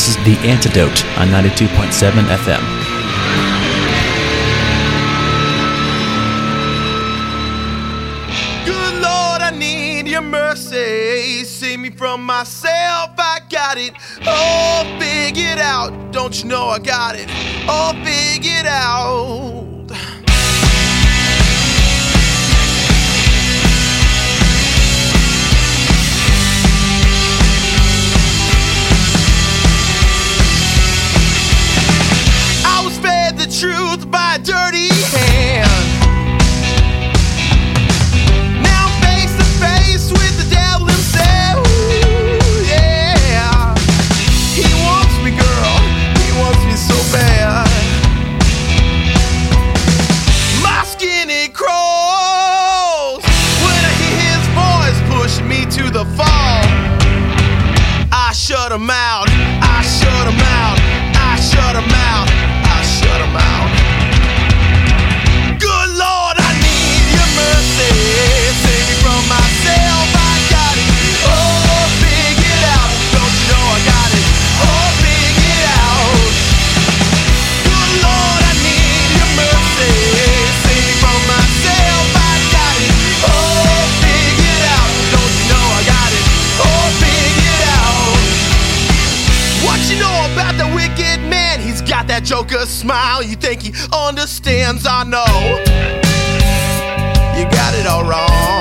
This is The Antidote on 92.7 FM. Good Lord, I need your mercy. Save me from myself, I got it all figured out. Don't you know I got it all figured out? Truth by dirty hand. Joker smile. You think he understands? I know. You got it all wrong.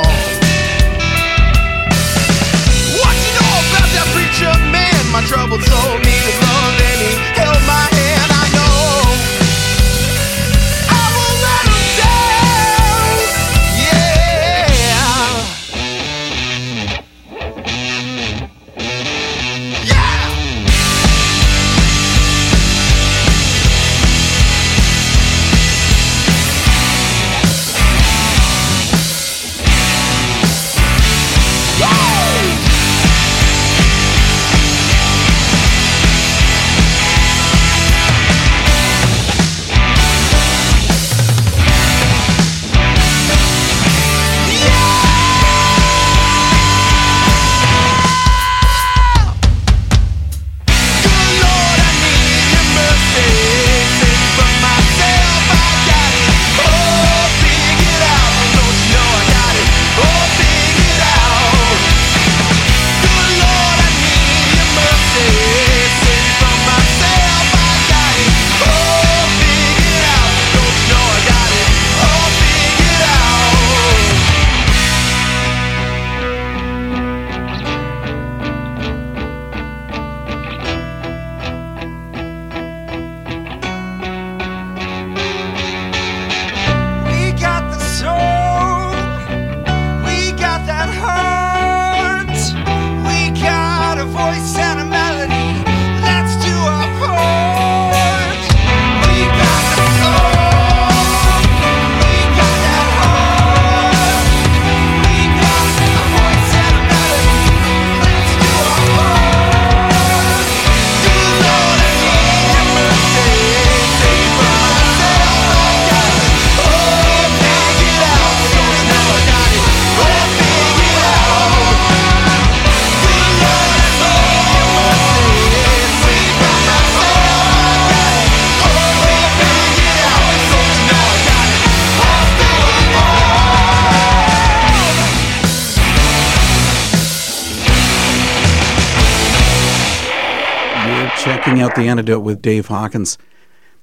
Out The Antidote with Dave Hawkins.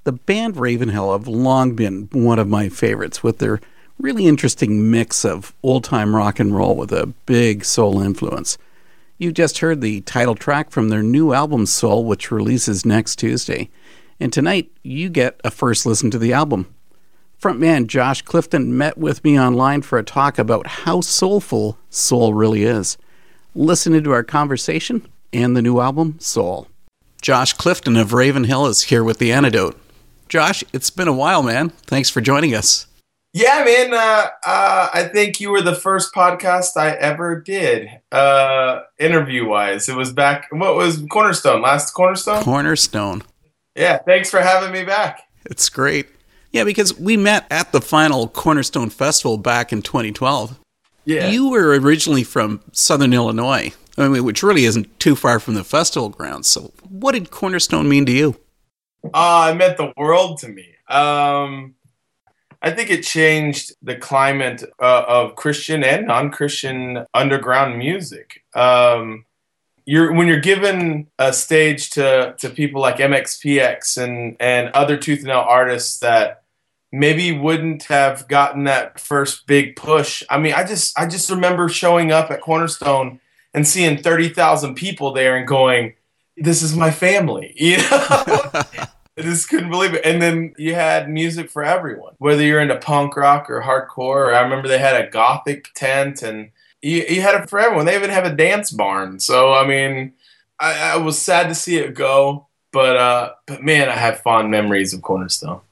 The band Ravenhill have long been one of my favorites with their really interesting mix of old time rock and roll with a big soul influence. You just heard the title track from their new album Soul, which releases next Tuesday. And tonight, you get a first listen to the album. Frontman Josh Clifton met with me online for a talk about how soulful soul really is. Listen into our conversation and the new album, Soul. Josh Clifton of Ravenhill is here with the antidote. Josh, it's been a while, man. Thanks for joining us. Yeah, man. Uh, uh, I think you were the first podcast I ever did, uh, interview wise. It was back. What was Cornerstone? Last Cornerstone. Cornerstone. Yeah. Thanks for having me back. It's great. Yeah, because we met at the final Cornerstone Festival back in 2012. Yeah. You were originally from Southern Illinois. I mean, which really isn't too far from the festival grounds. So, what did Cornerstone mean to you? Uh, it meant the world to me. Um, I think it changed the climate uh, of Christian and non-Christian underground music. Um, you're when you're given a stage to to people like MXPX and and other tooth and nail artists that maybe wouldn't have gotten that first big push. I mean, I just I just remember showing up at Cornerstone and seeing thirty thousand people there and going, "This is my family," you know. I just couldn't believe it. And then you had music for everyone, whether you're into punk rock or hardcore. Or I remember they had a gothic tent, and you, you had it for everyone. They even have a dance barn. So I mean, I, I was sad to see it go, but uh, but man, I have fond memories of Cornerstone.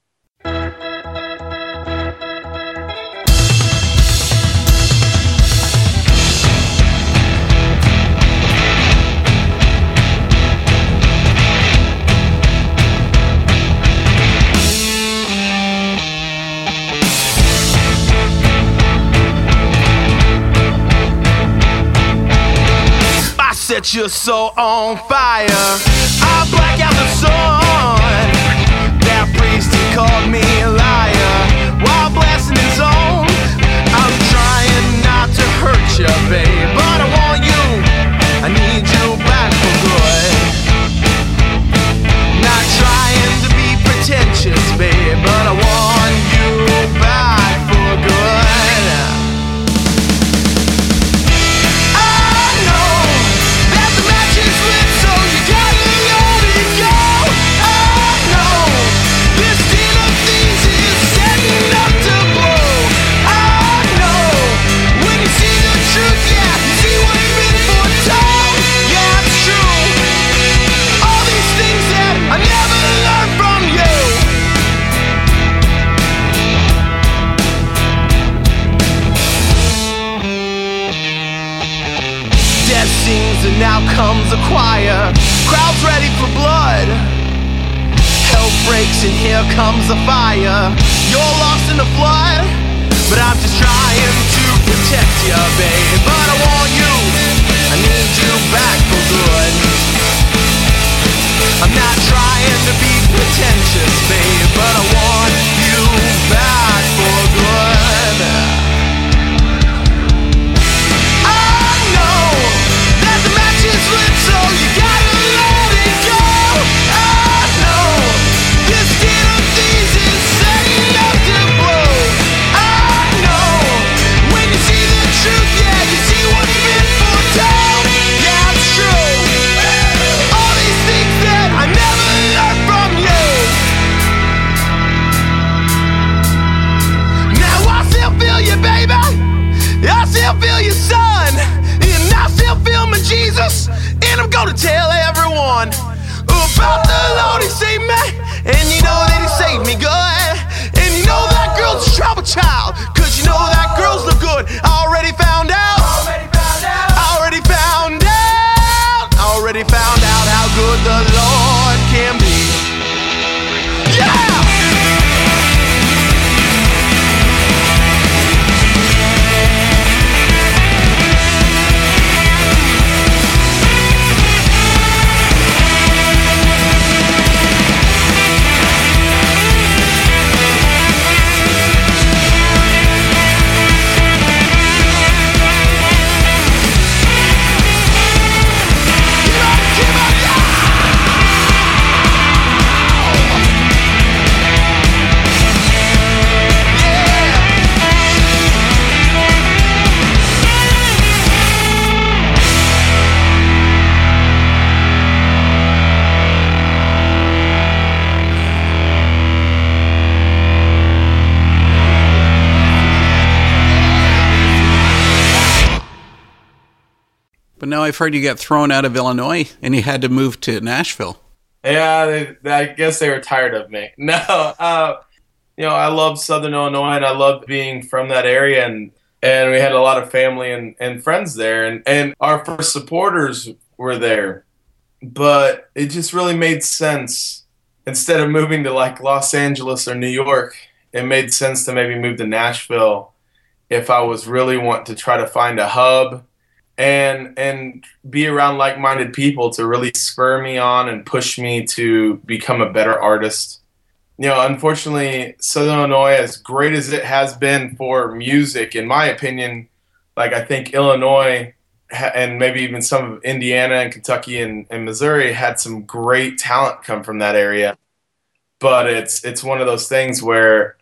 Set your soul on fire. I black out the sun. That priest he called me a liar while blasting his own. I'm trying not to hurt you, babe, but I want you. I need you back for good. Not trying to be pretentious, babe, but I a choir. Crowd's ready for blood. Hell breaks and here comes a fire. You're lost in the flood, but I'm just trying to protect you, babe. But I want you, I need you back for good. I'm not trying to be pretentious, babe, but I want But now I've heard you got thrown out of Illinois and you had to move to Nashville. Yeah, they, I guess they were tired of me. No, uh, you know, I love Southern Illinois and I love being from that area, and and we had a lot of family and, and friends there, and and our first supporters were there, but it just really made sense instead of moving to like Los Angeles or New York, it made sense to maybe move to Nashville if I was really want to try to find a hub and and be around like-minded people to really spur me on and push me to become a better artist. You know, unfortunately, Southern Illinois, as great as it has been for music, in my opinion, like I think Illinois and maybe even some of Indiana and Kentucky and, and Missouri had some great talent come from that area. But it's it's one of those things where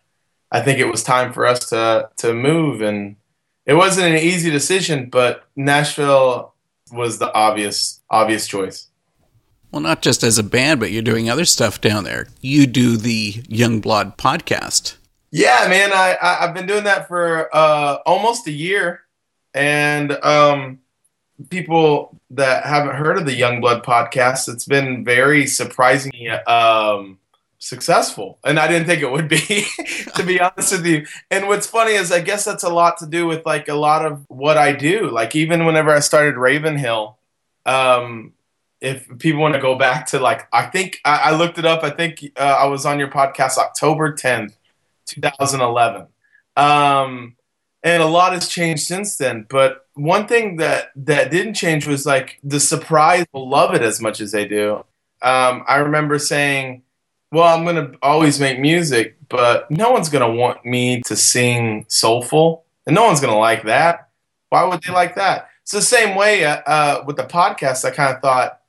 I think it was time for us to to move and it wasn't an easy decision, but Nashville was the obvious obvious choice. Well, not just as a band, but you're doing other stuff down there. You do the Youngblood podcast. Yeah, man, I, I have been doing that for uh, almost a year, and um, people that haven't heard of the Youngblood podcast, it's been very surprisingly um, successful, and I didn't think it would be, to be honest with you. And what's funny is, I guess that's a lot to do with like a lot of what I do. Like even whenever I started Ravenhill, um, if people want to go back to like, I think I, I looked it up. I think uh, I was on your podcast October tenth, two thousand eleven. Um, and a lot has changed since then. But one thing that that didn't change was like the surprise will love it as much as they do. Um, I remember saying, "Well, I'm gonna always make music, but no one's gonna want me to sing soulful, and no one's gonna like that. Why would they like that?" It's the same way uh, uh, with the podcast. I kind of thought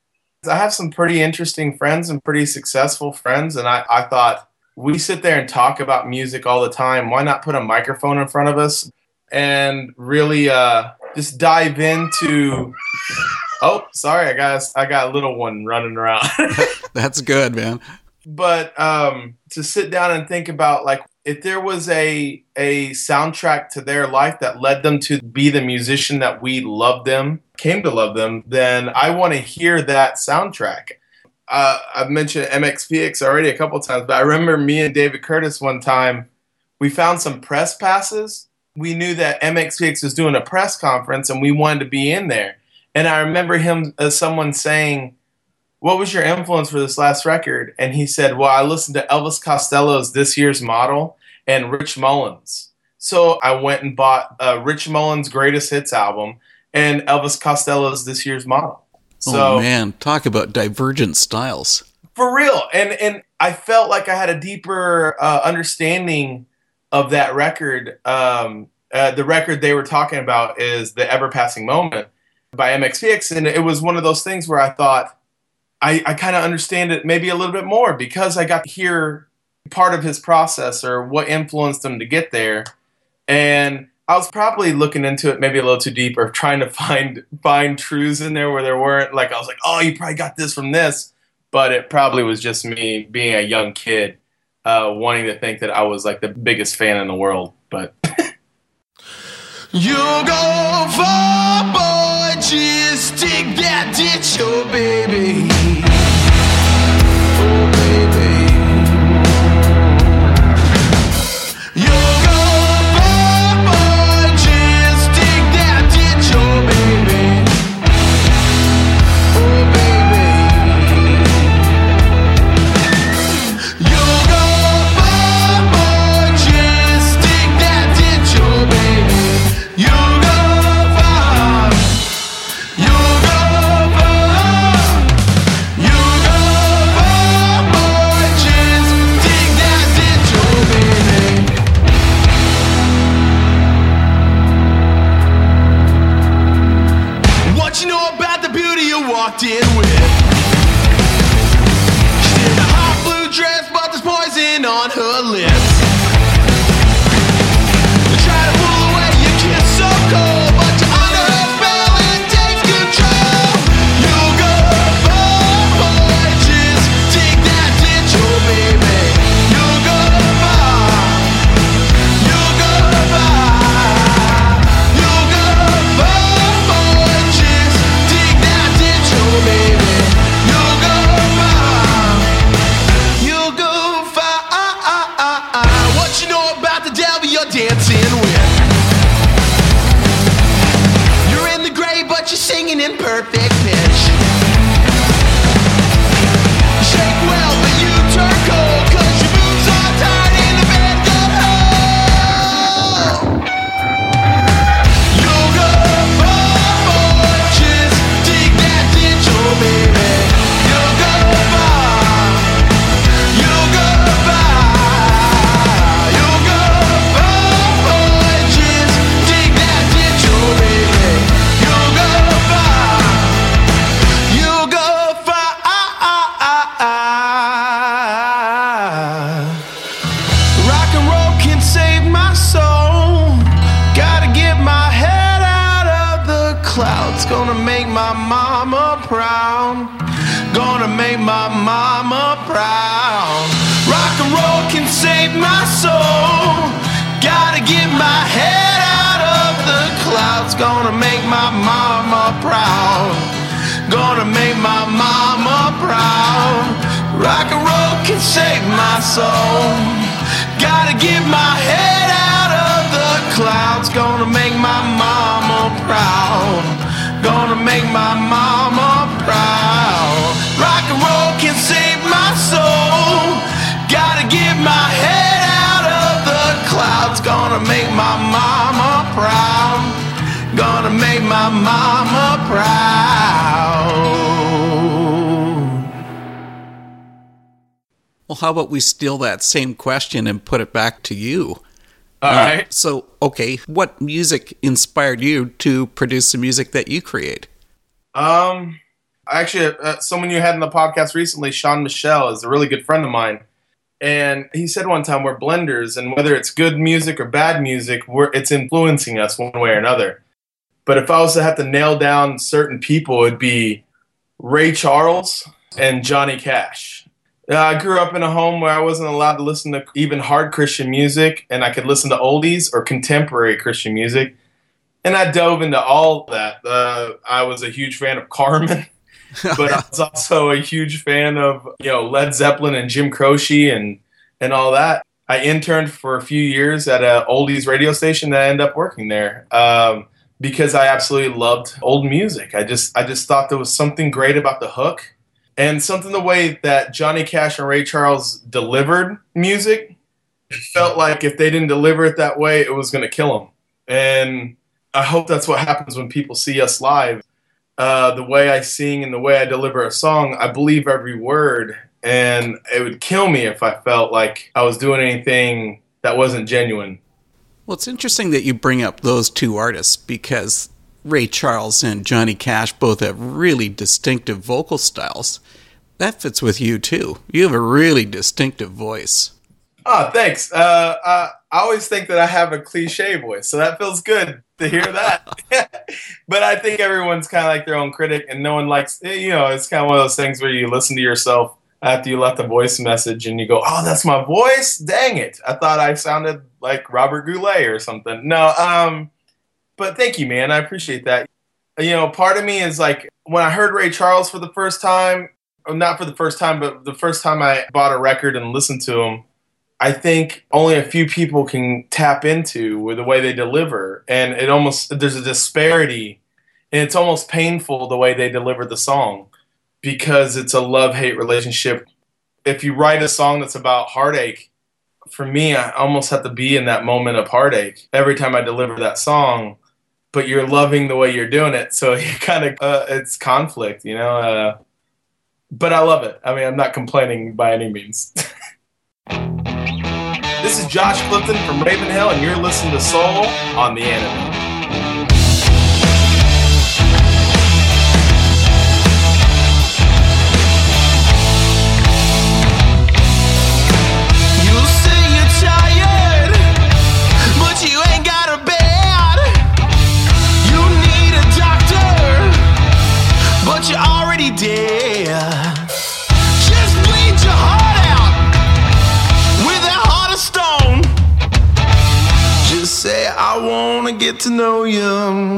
I have some pretty interesting friends and pretty successful friends, and I, I thought we sit there and talk about music all the time. Why not put a microphone in front of us? and really uh, just dive into. Oh, sorry, I got I got a little one running around. That's good, man. But um, to sit down and think about like if there was a a soundtrack to their life that led them to be the musician that we love them, came to love them, then I want to hear that soundtrack. Uh, I've mentioned MXPX already a couple times, but I remember me and David Curtis one time. We found some press passes we knew that MXPX was doing a press conference and we wanted to be in there. And I remember him as someone saying, What was your influence for this last record? And he said, Well, I listened to Elvis Costello's This Year's Model and Rich Mullins. So I went and bought uh, Rich Mullins' Greatest Hits album and Elvis Costello's This Year's Model. So, oh man, talk about divergent styles. For real. And and I felt like I had a deeper uh, understanding of that record, um, uh, the record they were talking about is the Ever Passing Moment by MXPX, and it was one of those things where I thought I, I kind of understand it maybe a little bit more because I got to hear part of his process or what influenced him to get there, and I was probably looking into it maybe a little too deep or trying to find find truths in there where there weren't. Like I was like, oh, you probably got this from this, but it probably was just me being a young kid uh, wanting to think that I was like the biggest fan in the world, but. you go just dig that ditch, oh baby. Soul. Gotta get my head out of the clouds. Gonna make my mama proud. Gonna make my mama proud. Rock and roll can save my soul. Gotta get my head out of the clouds. Gonna make my mama proud. Gonna make my mama proud. Well, how about we steal that same question and put it back to you? All right. So, okay, what music inspired you to produce the music that you create? Um, actually, uh, someone you had in the podcast recently, Sean Michelle, is a really good friend of mine, and he said one time we're blenders, and whether it's good music or bad music, we're it's influencing us one way or another. But if I was to have to nail down certain people, it'd be Ray Charles and Johnny Cash. Uh, I grew up in a home where I wasn't allowed to listen to even hard Christian music, and I could listen to oldies or contemporary Christian music. And I dove into all that. Uh, I was a huge fan of Carmen, but I was also a huge fan of you know Led Zeppelin and Jim Croce and and all that. I interned for a few years at a oldies radio station that I ended up working there um, because I absolutely loved old music. I just I just thought there was something great about the hook and something the way that Johnny Cash and Ray Charles delivered music. It felt like if they didn't deliver it that way, it was going to kill them. And I hope that's what happens when people see us live. Uh, the way I sing and the way I deliver a song, I believe every word. And it would kill me if I felt like I was doing anything that wasn't genuine. Well, it's interesting that you bring up those two artists because Ray Charles and Johnny Cash both have really distinctive vocal styles. That fits with you too. You have a really distinctive voice. Oh, thanks. Uh, I always think that I have a cliche voice, so that feels good to hear that. but I think everyone's kind of like their own critic, and no one likes, eh, you know, it's kind of one of those things where you listen to yourself after you left a voice message and you go, oh, that's my voice? Dang it. I thought I sounded like Robert Goulet or something. No, um, but thank you, man. I appreciate that. You know, part of me is like, when I heard Ray Charles for the first time, not for the first time, but the first time I bought a record and listened to him, I think only a few people can tap into with the way they deliver. And it almost, there's a disparity. And it's almost painful the way they deliver the song because it's a love hate relationship. If you write a song that's about heartache, for me, I almost have to be in that moment of heartache every time I deliver that song. But you're loving the way you're doing it, so you kind of uh, it's conflict, you know. Uh, but I love it. I mean, I'm not complaining by any means. this is Josh Clifton from Ravenhill, and you're listening to Soul on the Antidote. Know you.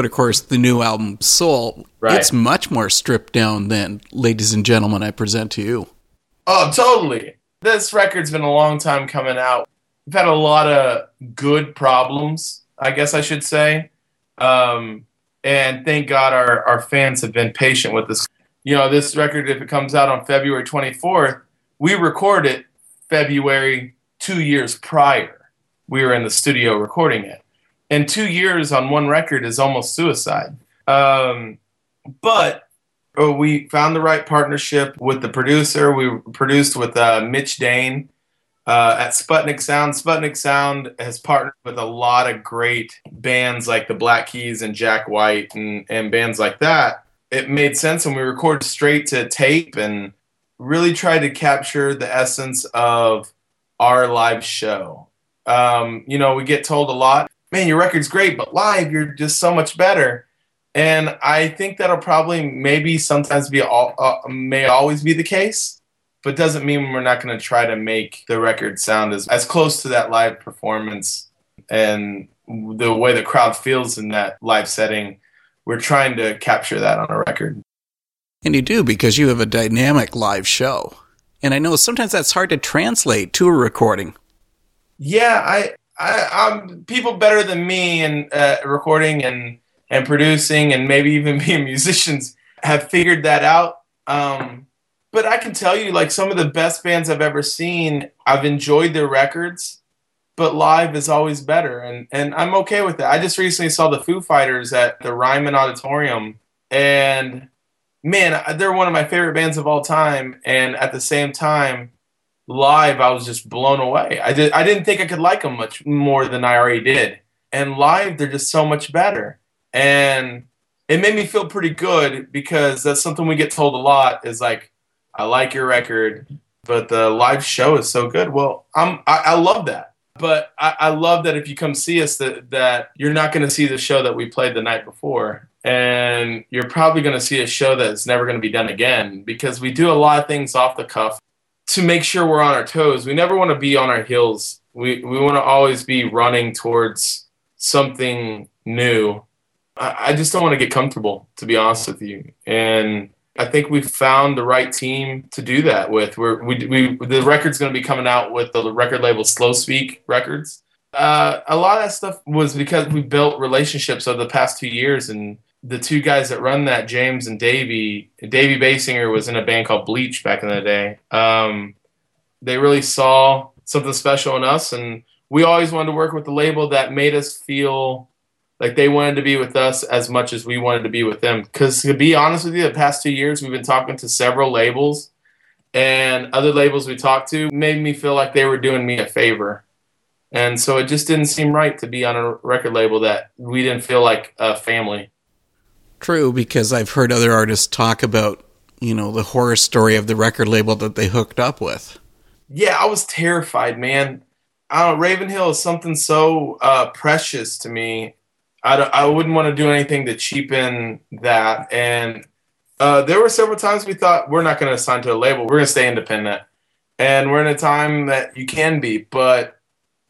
But of course, the new album, Soul, Right. it's much more stripped down than Ladies and Gentlemen, I present to you. Oh, totally. This record's been a long time coming out. We've had a lot of good problems, I guess I should say. Um, and thank God our, our fans have been patient with us. You know, this record, if it comes out on February 24th, we record it February two years prior. We were in the studio recording it. And two years on one record is almost suicide. Um, but oh, we found the right partnership with the producer. We produced with uh, Mitch Dane uh, at Sputnik Sound. Sputnik Sound has partnered with a lot of great bands like the Black Keys and Jack White and, and bands like that. It made sense when we recorded straight to tape and really tried to capture the essence of our live show. Um, you know, we get told a lot, man, your record's great, but live, you're just so much better and I think that'll probably maybe sometimes be all uh, may always be the case, but doesn't mean we're not going to try to make the record sound as as close to that live performance and the way the crowd feels in that live setting. We're trying to capture that on a record. And you do because you have a dynamic live show. And I know sometimes that's hard to translate to a recording. Yeah, I, I I'm people better than me in uh, recording and and producing and maybe even being musicians have figured that out. Um, but I can tell you, like some of the best bands I've ever seen, I've enjoyed their records, but live is always better, and and I'm okay with that. I just recently saw the Foo Fighters at the Ryman Auditorium, and man, they're one of my favorite bands of all time. And at the same time, live, I was just blown away. I did I didn't think I could like them much more than I already did, and live, they're just so much better. And it made me feel pretty good because that's something we get told a lot is like i like your record but the live show is so good. Well i'm i, I love that. But I, I love that if you come see us that that you're not going to see the show that we played the night before. And you're probably going to see a show that's never going to be done again because we do a lot of things off the cuff to make sure we're on our toes we never want to be on our heels we we want to always be running towards something new I I just don't want to get comfortable, to be honest with you. And I think we've found the right team to do that with. We're, we, we, the record's going to be coming out with the record label Slospeak Records. Uh, a lot of that stuff was because we built relationships over the past two years, and the two guys that run that, James and Davey, Davey Baysinger was in a band called Bleach back in the day. Um, they really saw something special in us, and we always wanted to work with the label that made us feel like they wanted to be with us as much as we wanted to be with them. Because to be honest with you, the past two years we've been talking to several labels, and other labels we talked to made me feel like they were doing me a favor. And so it just didn't seem right to be on a record label that we didn't feel like a family. True, because I've heard other artists talk about, you know, the horror story of the record label that they hooked up with. Yeah, I was terrified, man. I don't, Ravenhill is something so uh, precious to me. I, I wouldn't want to do anything to cheapen that. And uh, there were several times we thought we're not going to sign to a label. We're going to stay independent. And we're in a time that you can be. But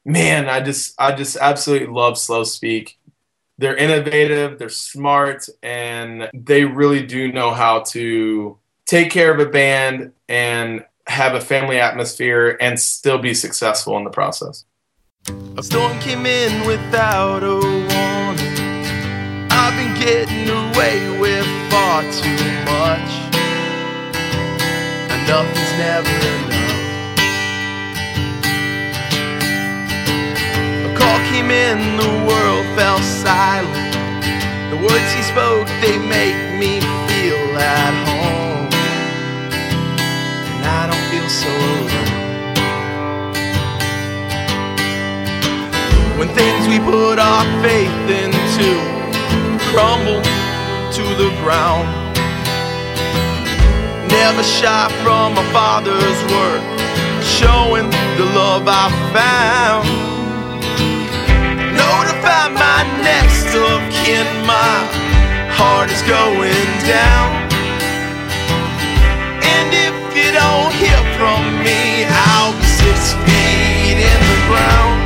man, I just I just absolutely love Slospeak. They're innovative, they're smart, and they really do know how to take care of a band and have a family atmosphere and still be successful in the process. A storm came in without a warning. I've been getting away with far too much. Enough is never enough. Call came in, the world fell silent. The words he spoke, they make me feel at home. And I don't feel so alone. When things we put our faith into crumble to the ground. Never shy from my father's work, showing the love I found. Notify my next of kin, my heart is going down. And if you don't hear from me, I'll be six feet in the ground.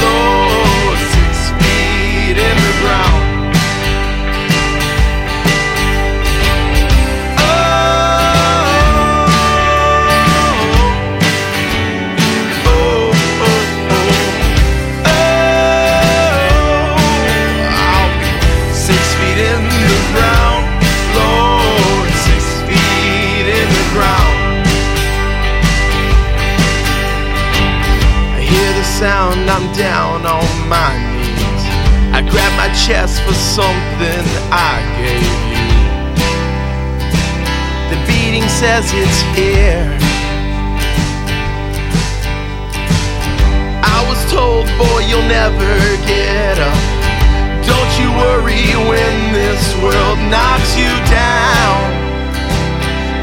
Lord, six feet in the ground. down on my knees. I grabbed my chest for something I gave you. The beating says it's here. I was told, boy, you'll never get up. Don't you worry when this world knocks you down.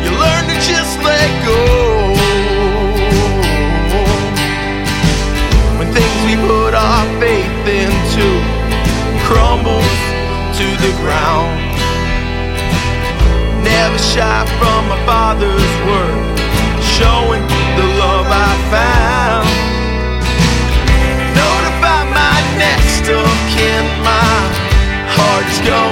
You learn to just let go. Faith into crumbles to the ground. Never shy from my father's word, showing the love I found. Notify my next of kin, my heart's going down.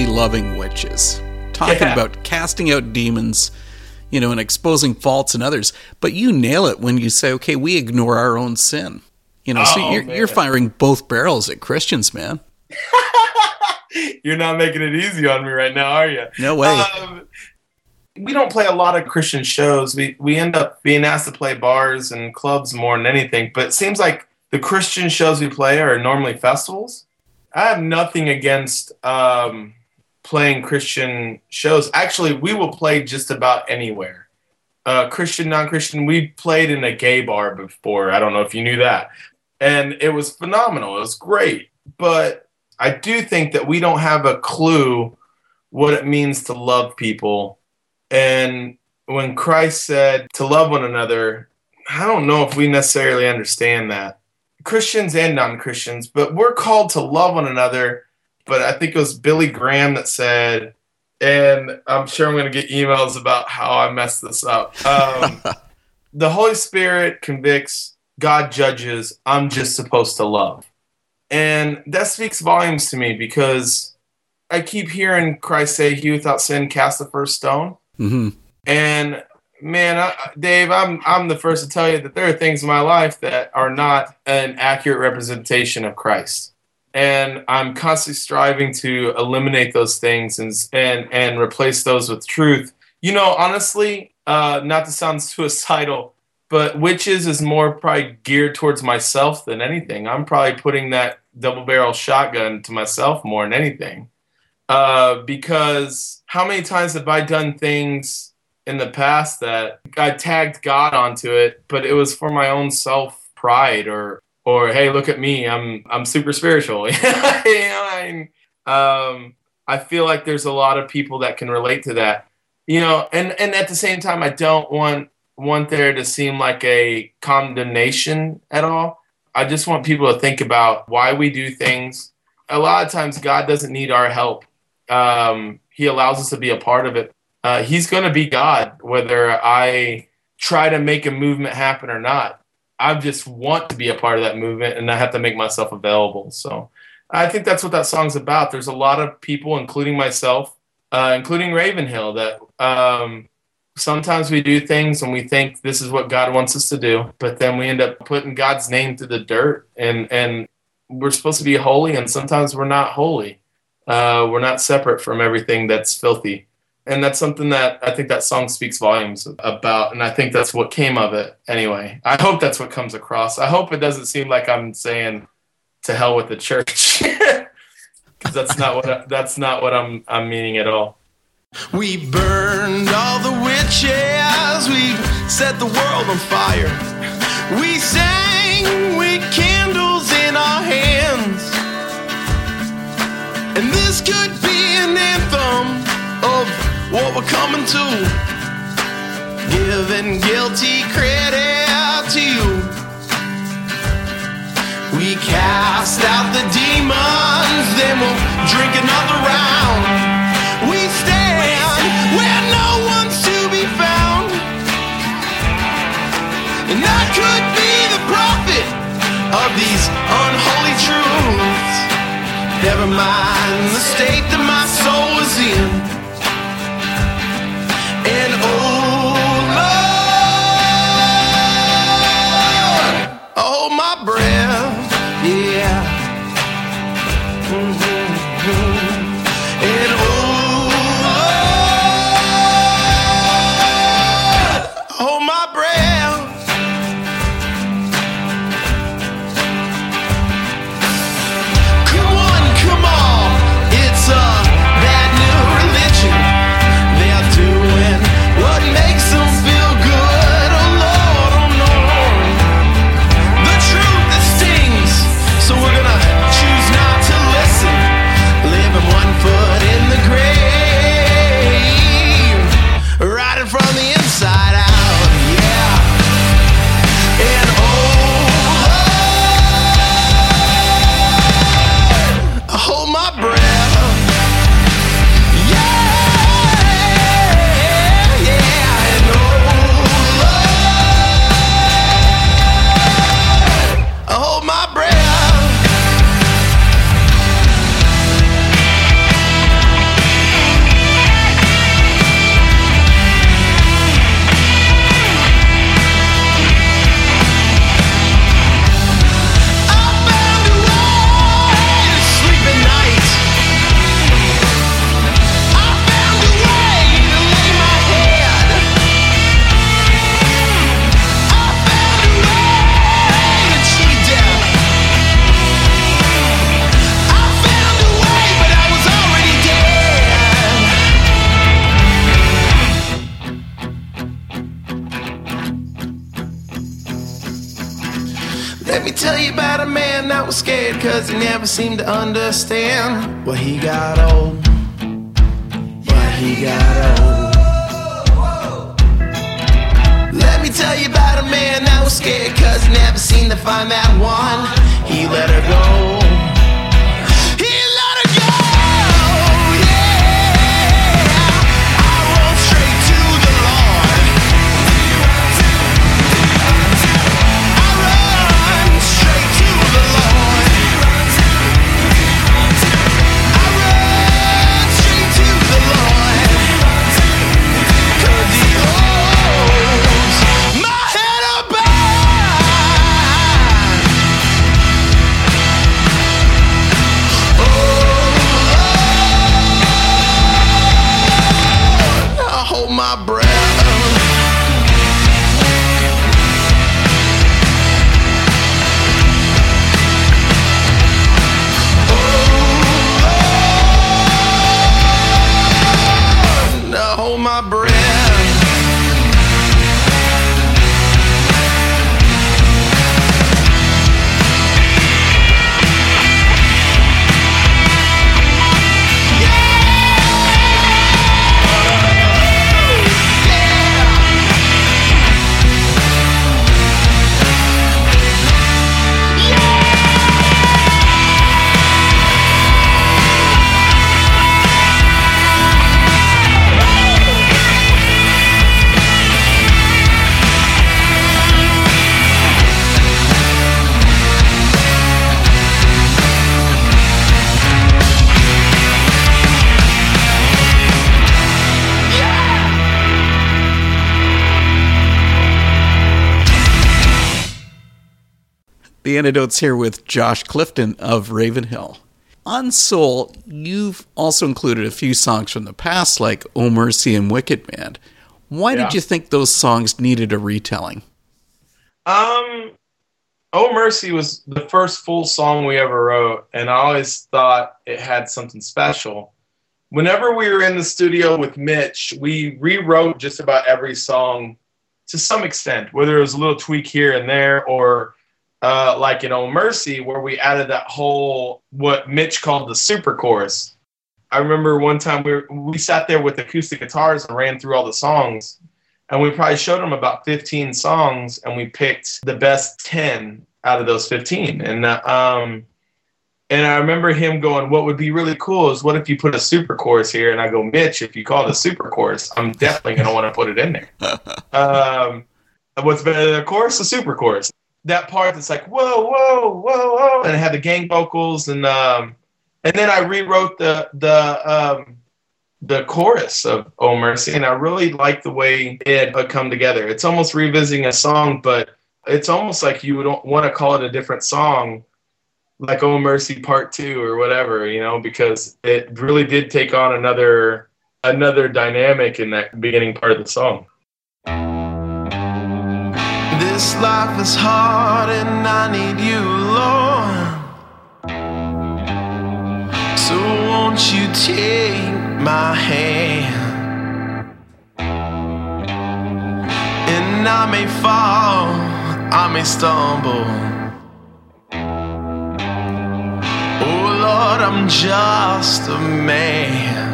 Really loving Witches. Talking Yeah. about casting out demons, you know, and exposing faults in others. But you nail it when you say, okay, we ignore our own sin. You know, so Oh, you're, man. you're firing both barrels at Christians, man. You're not making it easy on me right now, are you? No way. Um, we don't play a lot of Christian shows. We we end up being asked to play bars and clubs more than anything. But it seems like the Christian shows we play are normally festivals. I have nothing against um, playing Christian shows. Actually, we will play just about anywhere. Uh, Christian, non-Christian. We played in a gay bar before. I don't know if you knew that, and it was phenomenal. It was great. But I do think that we don't have a clue what it means to love people. And when Christ said to love one another, I don't know if we necessarily understand that. Christians and non Christians, but we're called to love one another. But I think it was Billy Graham that said, and I'm sure I'm going to get emails about how I messed this up. Um, the Holy Spirit convicts, God judges, I'm just supposed to love. And that speaks volumes to me because I keep hearing Christ say, He without sin cast the first stone. hmm And man, I, Dave, I'm I'm the first to tell you that there are things in my life that are not an accurate representation of Christ, and I'm constantly striving to eliminate those things and and and replace those with truth. You know, honestly, uh, not to sound suicidal, but witches is more probably geared towards myself than anything. I'm probably putting that double barrel shotgun to myself more than anything, uh, because how many times have I done things? in the past that I tagged God onto it, but it was for my own self pride or or hey, look at me, I'm I'm super spiritual. um, I feel like there's a lot of people that can relate to that. You know, and and at the same time, I don't want want there to seem like a condemnation at all. I just want people to think about why we do things. A lot of times, God doesn't need our help. Um, he allows us to be a part of it uh, he's going to be God, whether I try to make a movement happen or not. I just want to be a part of that movement and I have to make myself available. So I think that's what that song's about. There's a lot of people, including myself, uh, including Ravenhill, that um, sometimes we do things and we think this is what God wants us to do, but then we end up putting God's name to the dirt and, and we're supposed to be holy and sometimes we're not holy. Uh, we're not separate from everything that's filthy and that's something that I think that song speaks volumes about, and I think that's what came of it anyway. I hope that's what comes across. I hope it doesn't seem like I'm saying to hell with the church, because that's not what I, that's not what I'm I'm meaning at all. We burned all the witches. We set the world on fire. We sang with candles in our hands. And this could be an anthem of what we're coming to. Giving guilty credit to you. We cast out the demons, then we'll drink another round. We stand where no one's to be found. And I could be the prophet of these unholy truths. Never mind the state that my soul is in. Understand. Well, he got old. Well, he got old. Let me tell you about a man that was scared cause never seen to find that one. He let her go. Hold my breath. The antidotes here with Josh Clifton of Ravenhill. On Soul, you've also included a few songs from the past, like Oh Mercy and Wicked Man. Why Yeah. did you think those songs needed a retelling? Um, Oh Mercy was the first full song we ever wrote, and I always thought it had something special. Whenever we were in the studio with Mitch, we rewrote just about every song to some extent, whether it was a little tweak here and there, or uh, like in Old Mercy, where we added that whole what Mitch called the super chorus. I remember one time we were, we sat there with acoustic guitars and ran through all the songs, and we probably showed them about 15 songs, and we picked the best 10 out of those 15. And uh, um, and I remember him going, "What would be really cool is what if you put a super chorus here?" And I go, "Mitch, if you call it a super chorus, I'm definitely gonna want to put it in there." um, what's better than a chorus? A super chorus that part that's like whoa, whoa, whoa, whoa, and it had the gang vocals, and um, and then I rewrote the the um, the chorus of "Oh Mercy," and I really like the way it had come together. It's almost revisiting a song, but it's almost like you would want to call it a different song, like "Oh Mercy" Part Two or whatever, you know, because it really did take on another another dynamic in that beginning part of the song this life is hard and I need you, Lord. So won't you take my hand? And I may fall, I may stumble. Oh Lord, I'm just a man.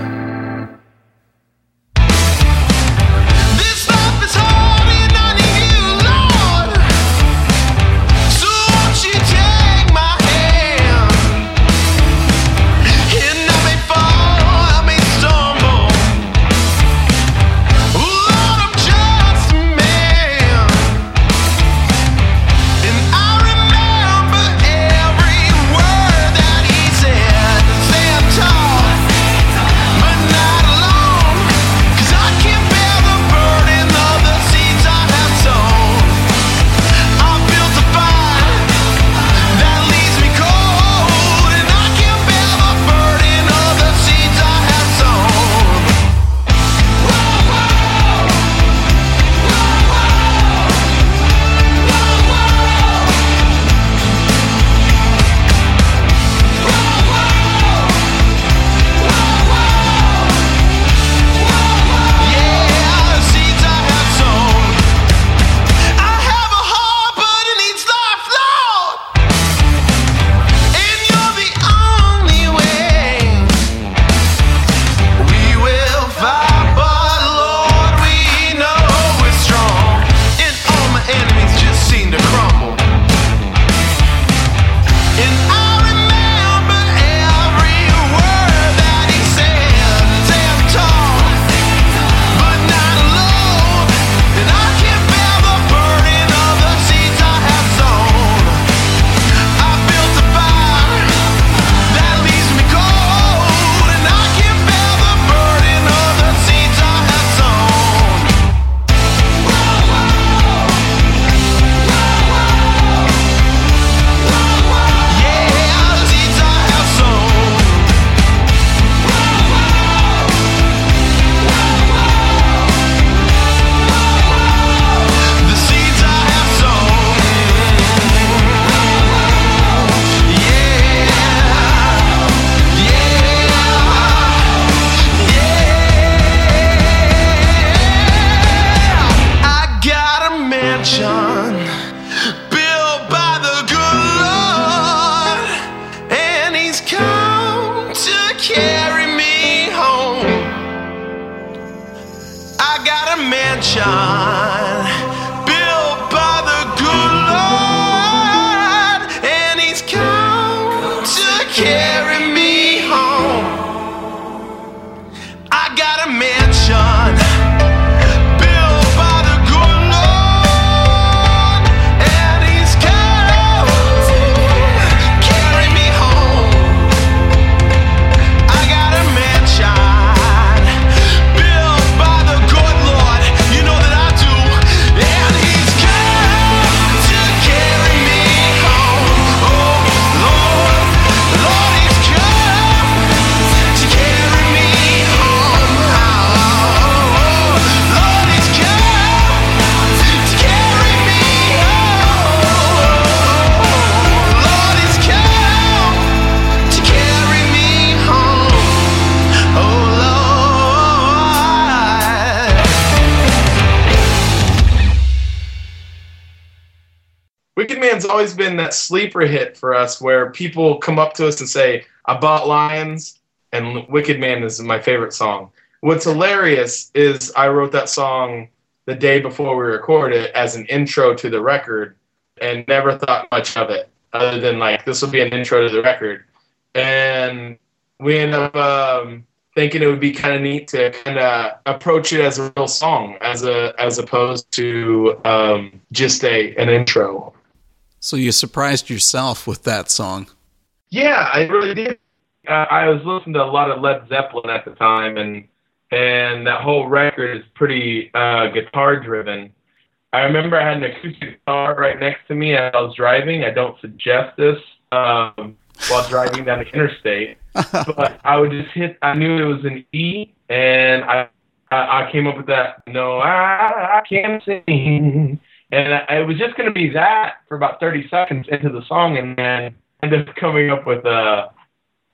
always been that sleeper hit for us where people come up to us and say, I bought Lions and Wicked Man is my favorite song. What's hilarious is I wrote that song the day before we recorded it as an intro to the record and never thought much of it other than like this will be an intro to the record. And we end up um, thinking it would be kind of neat to kind of approach it as a real song, as a as opposed to um, just a an intro. So you surprised yourself with that song. Yeah, I really did. Uh, I was listening to a lot of Led Zeppelin at the time, and and that whole record is pretty uh, guitar driven. I remember I had an acoustic guitar right next to me as I was driving. I don't suggest this um, while driving down the interstate, but I would just hit. I knew it was an E, and I I, I came up with that. No, I, I can't sing, and I, it was just going to be that for about 30 seconds into the song, and then ended up coming up with uh,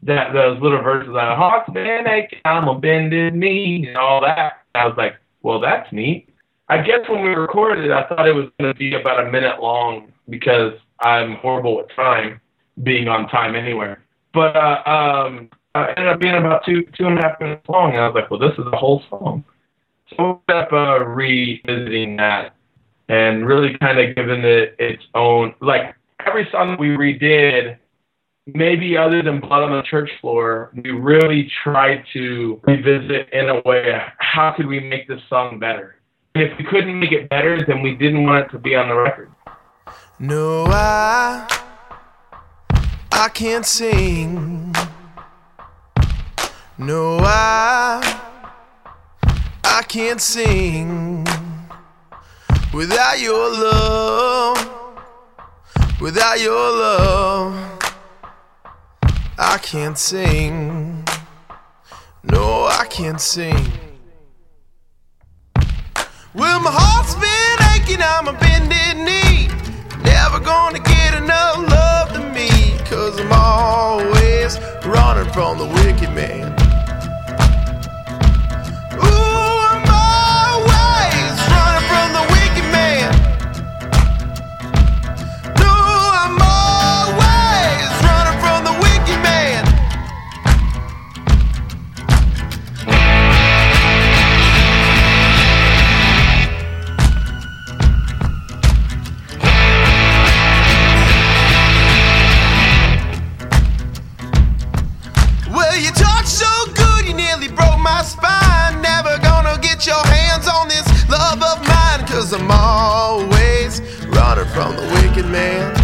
that those little verses like "Heart's been aching, I'm a bended knee" and all that. I was like, well, that's neat. I guess when we recorded it, I thought it was going to be about a minute long because I'm horrible with time, being on time anywhere. But uh, um, it ended up being about two two and a half minutes long, and I was like, well, this is a whole song. So we ended up uh, revisiting that and really kind of giving it its own like every song we redid maybe other than blood on the church floor we really tried to revisit in a way how could we make this song better? And if we couldn't make it better then we didn't want it to be on the record. No, I I can't sing. No, I I can't sing without your love. Without your love, I can't sing. No, I can't sing. Well, my heart's been aching, I'm a bended knee. Never gonna get enough love to me, cause I'm always running from the wicked man. From the wicked man.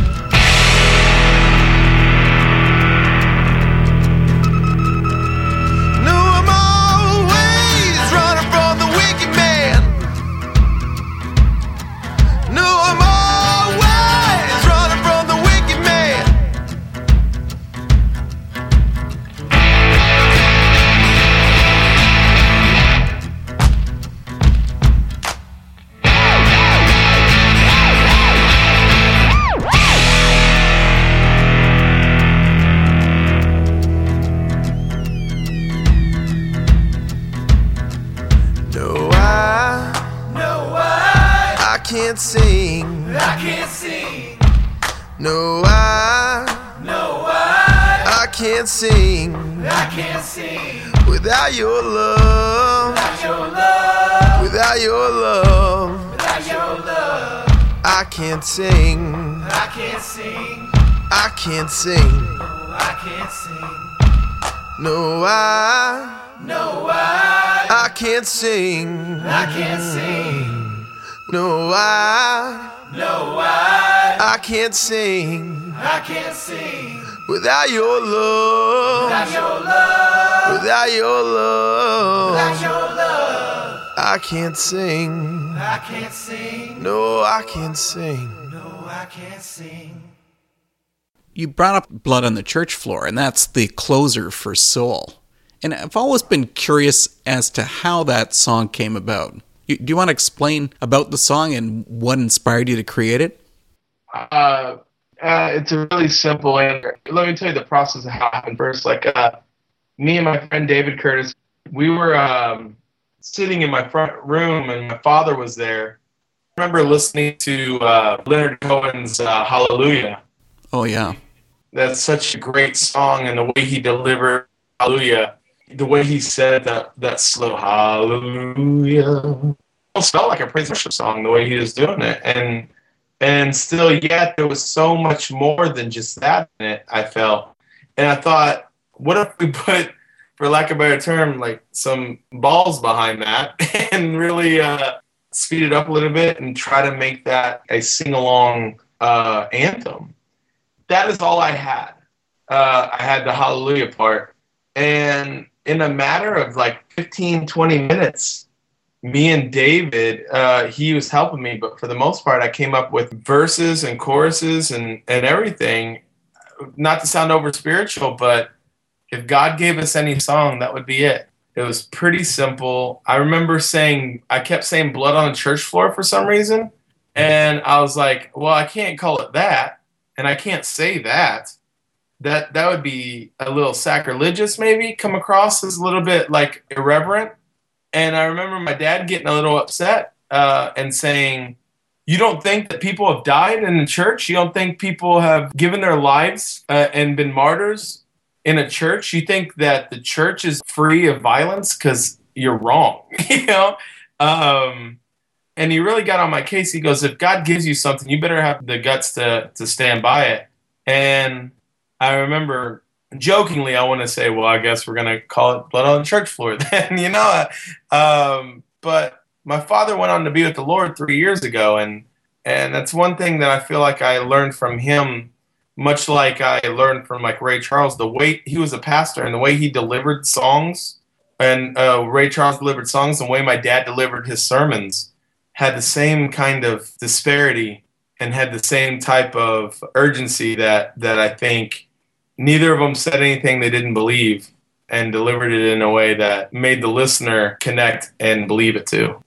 No, I. No, I. I can't sing. I can't sing. Without your love. Without your love. Without your love. Without your love. I can't sing. I can't sing. No, I can't sing. No, I can't sing. You brought up Blood on the Church Floor, and that's the closer for Soul. And I've always been curious as to how that song came about. You, do you want to explain about the song and what inspired you to create it? Uh, uh, it's a really simple answer. Let me tell you the process of how it happened first. Like, uh, me and my friend David Curtis, we were um, sitting in my front room, and my father was there. I remember listening to uh, Leonard Cohen's uh, Hallelujah. Oh, yeah. That's such a great song, and the way he delivered Hallelujah, the way he said that that slow Hallelujah, almost felt like a praise worship song. The way he was doing it, and and still yet there was so much more than just that in it i felt. And i thought what if we put for lack of a better term like some balls behind that and really uh, speed it up a little bit and try to make that a sing-along uh, anthem? That is all i had. Uh, i had the hallelujah part. And in a matter of like 15 20 minutes me and David, uh, he was helping me, but for the most part, I came up with verses and choruses and, and everything. Not to sound over spiritual, but if God gave us any song, that would be it. It was pretty simple. I remember saying, I kept saying blood on the church floor for some reason. And I was like, well, I can't call it that. And I can't say that. That that would be a little sacrilegious, maybe come across as a little bit like irreverent and I remember my dad getting a little upset uh, and saying, You don't think that people have died in the church? You don't think people have given their lives uh, and been martyrs in a church? You think that the church is free of violence? Because you're wrong, you know? Um, and he really got on my case. He goes, If God gives you something, you better have the guts to, to stand by it. And I remember jokingly, I want to say, well, I guess we're gonna call it blood on the church floor then, you know. Um, but my father went on to be with the Lord three years ago, and and that's one thing that I feel like I learned from him, much like I learned from like Ray Charles. The way he was a pastor and the way he delivered songs, and uh, Ray Charles delivered songs, the way my dad delivered his sermons had the same kind of disparity and had the same type of urgency that that I think neither of them said anything they didn't believe and delivered it in a way that made the listener connect and believe it too.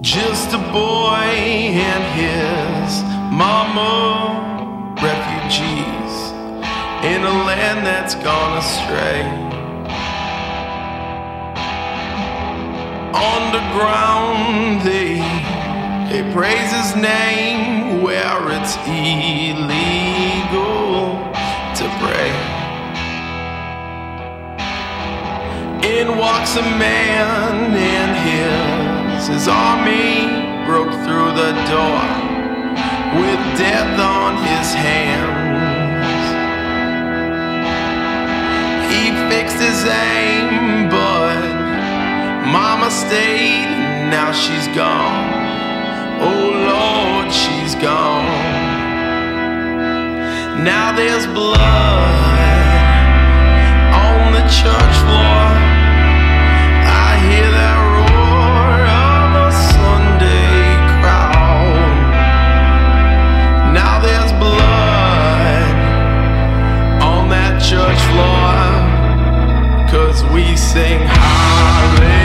Just a boy and his mama, refugees in a land that's gone astray. Underground, they they praise his name where it's illegal In walks a man and his, his army broke through the door with death on his hands. He fixed his aim, but mama stayed, now she's gone. Oh Lord, she's gone. Now there's blood on the church floor. I hear that roar of a Sunday crowd. Now there's blood on that church floor. Cause we sing hallelujah.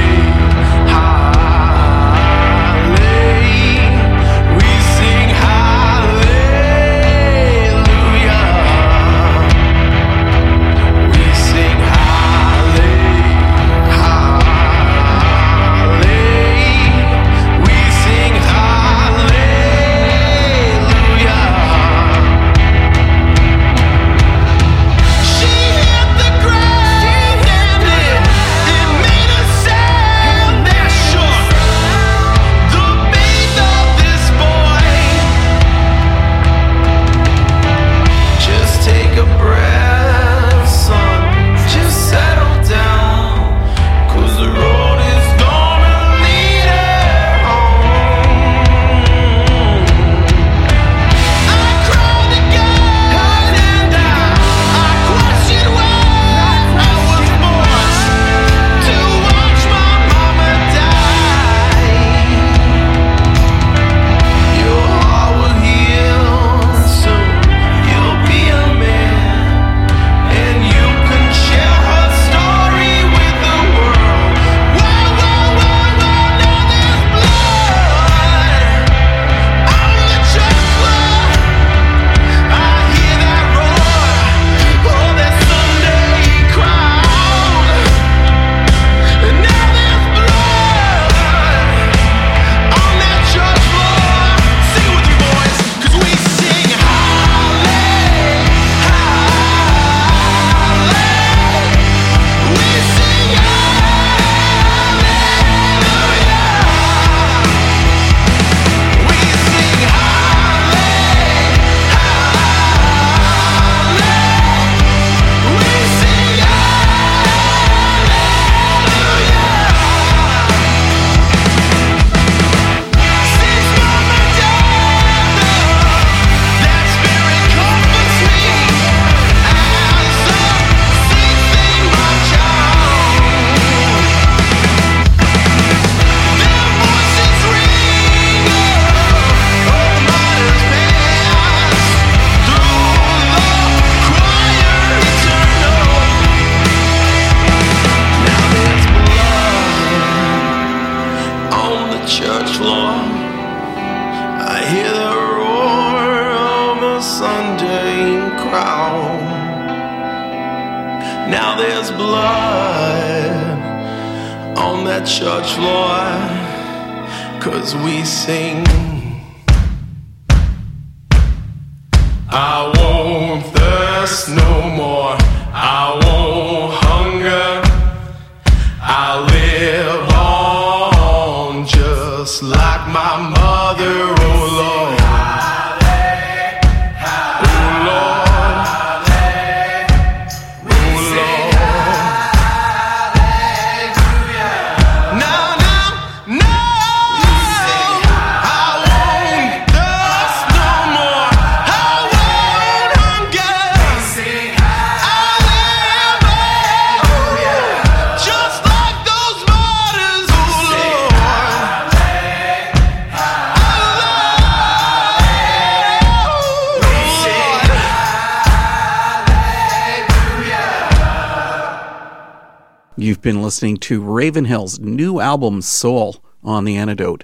Listening to Ravenhill's new album, Soul, on The Antidote.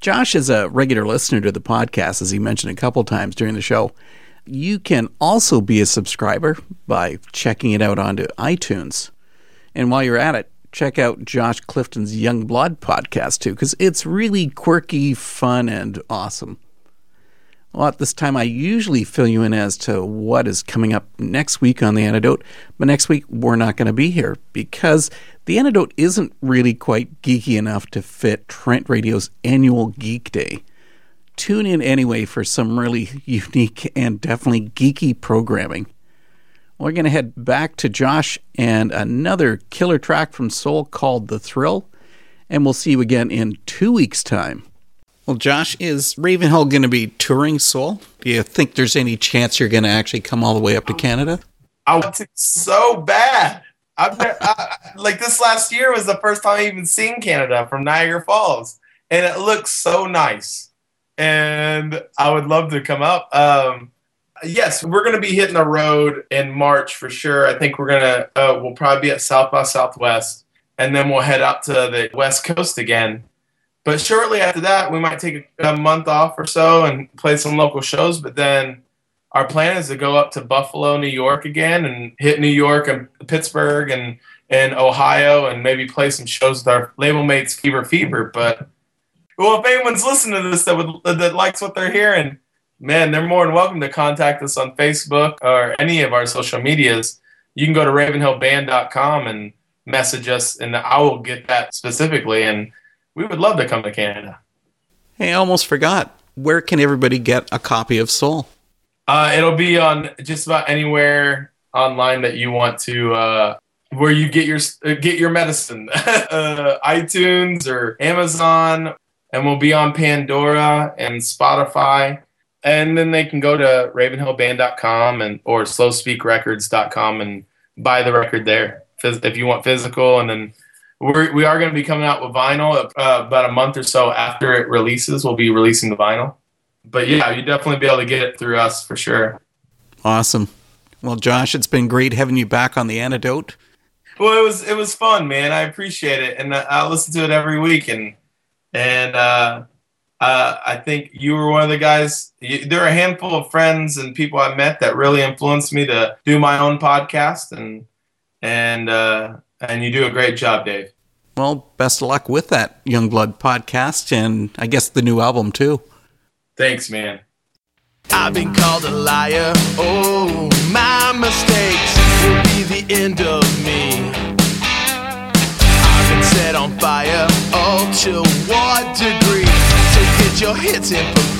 Josh is a regular listener to the podcast, as he mentioned a couple times during the show. You can also be a subscriber by checking it out onto iTunes. And while you're at it, check out Josh Clifton's Young Blood podcast too, because it's really quirky, fun, and awesome. Well, at this time, I usually fill you in as to what is coming up next week on The Antidote, but next week we're not going to be here because The Antidote isn't really quite geeky enough to fit Trent Radio's annual Geek Day. Tune in anyway for some really unique and definitely geeky programming. We're going to head back to Josh and another killer track from Soul called The Thrill, and we'll see you again in two weeks' time. Well, Josh, is Ravenhill going to be touring Soul? Do you think there's any chance you're going to actually come all the way up to Canada? I want to so bad. I've been, I, like this last year was the first time I even seen Canada from Niagara Falls, and it looks so nice. And I would love to come up. Um, yes, we're going to be hitting the road in March for sure. I think we're going to. Uh, we'll probably be at South by Southwest, and then we'll head out to the West Coast again. But shortly after that, we might take a, month off or so and play some local shows. But then our plan is to go up to Buffalo, New York again and hit New York and Pittsburgh and, and Ohio and maybe play some shows with our label mates Fever Fever. But well, if anyone's listening to this that would that likes what they're hearing, man, they're more than welcome to contact us on Facebook or any of our social medias. You can go to ravenhillband.com and message us, and I will get that specifically. And we would love to come to Canada. Hey, I almost forgot. Where can everybody get a copy of Soul? Uh, it'll be on just about anywhere online that you want to, uh, where you get your uh, get your medicine, uh, iTunes or Amazon, and we'll be on Pandora and Spotify. And then they can go to RavenhillBand.com and or SlospeakRecords.com and buy the record there if you want physical. And then we're, we are going to be coming out with vinyl uh, about a month or so after it releases. We'll be releasing the vinyl. But yeah, you definitely be able to get it through us for sure. Awesome. Well, Josh, it's been great having you back on the antidote. Well, it was it was fun, man. I appreciate it, and I, I listen to it every week. And and uh, uh, I think you were one of the guys. You, there are a handful of friends and people I met that really influenced me to do my own podcast, and and uh, and you do a great job, Dave. Well, best of luck with that Youngblood podcast and I guess the new album too. Thanks, man. I've been called a liar. Oh, my mistakes will be the end of me. I've been set on fire. Oh, to what degree? So get your hits in for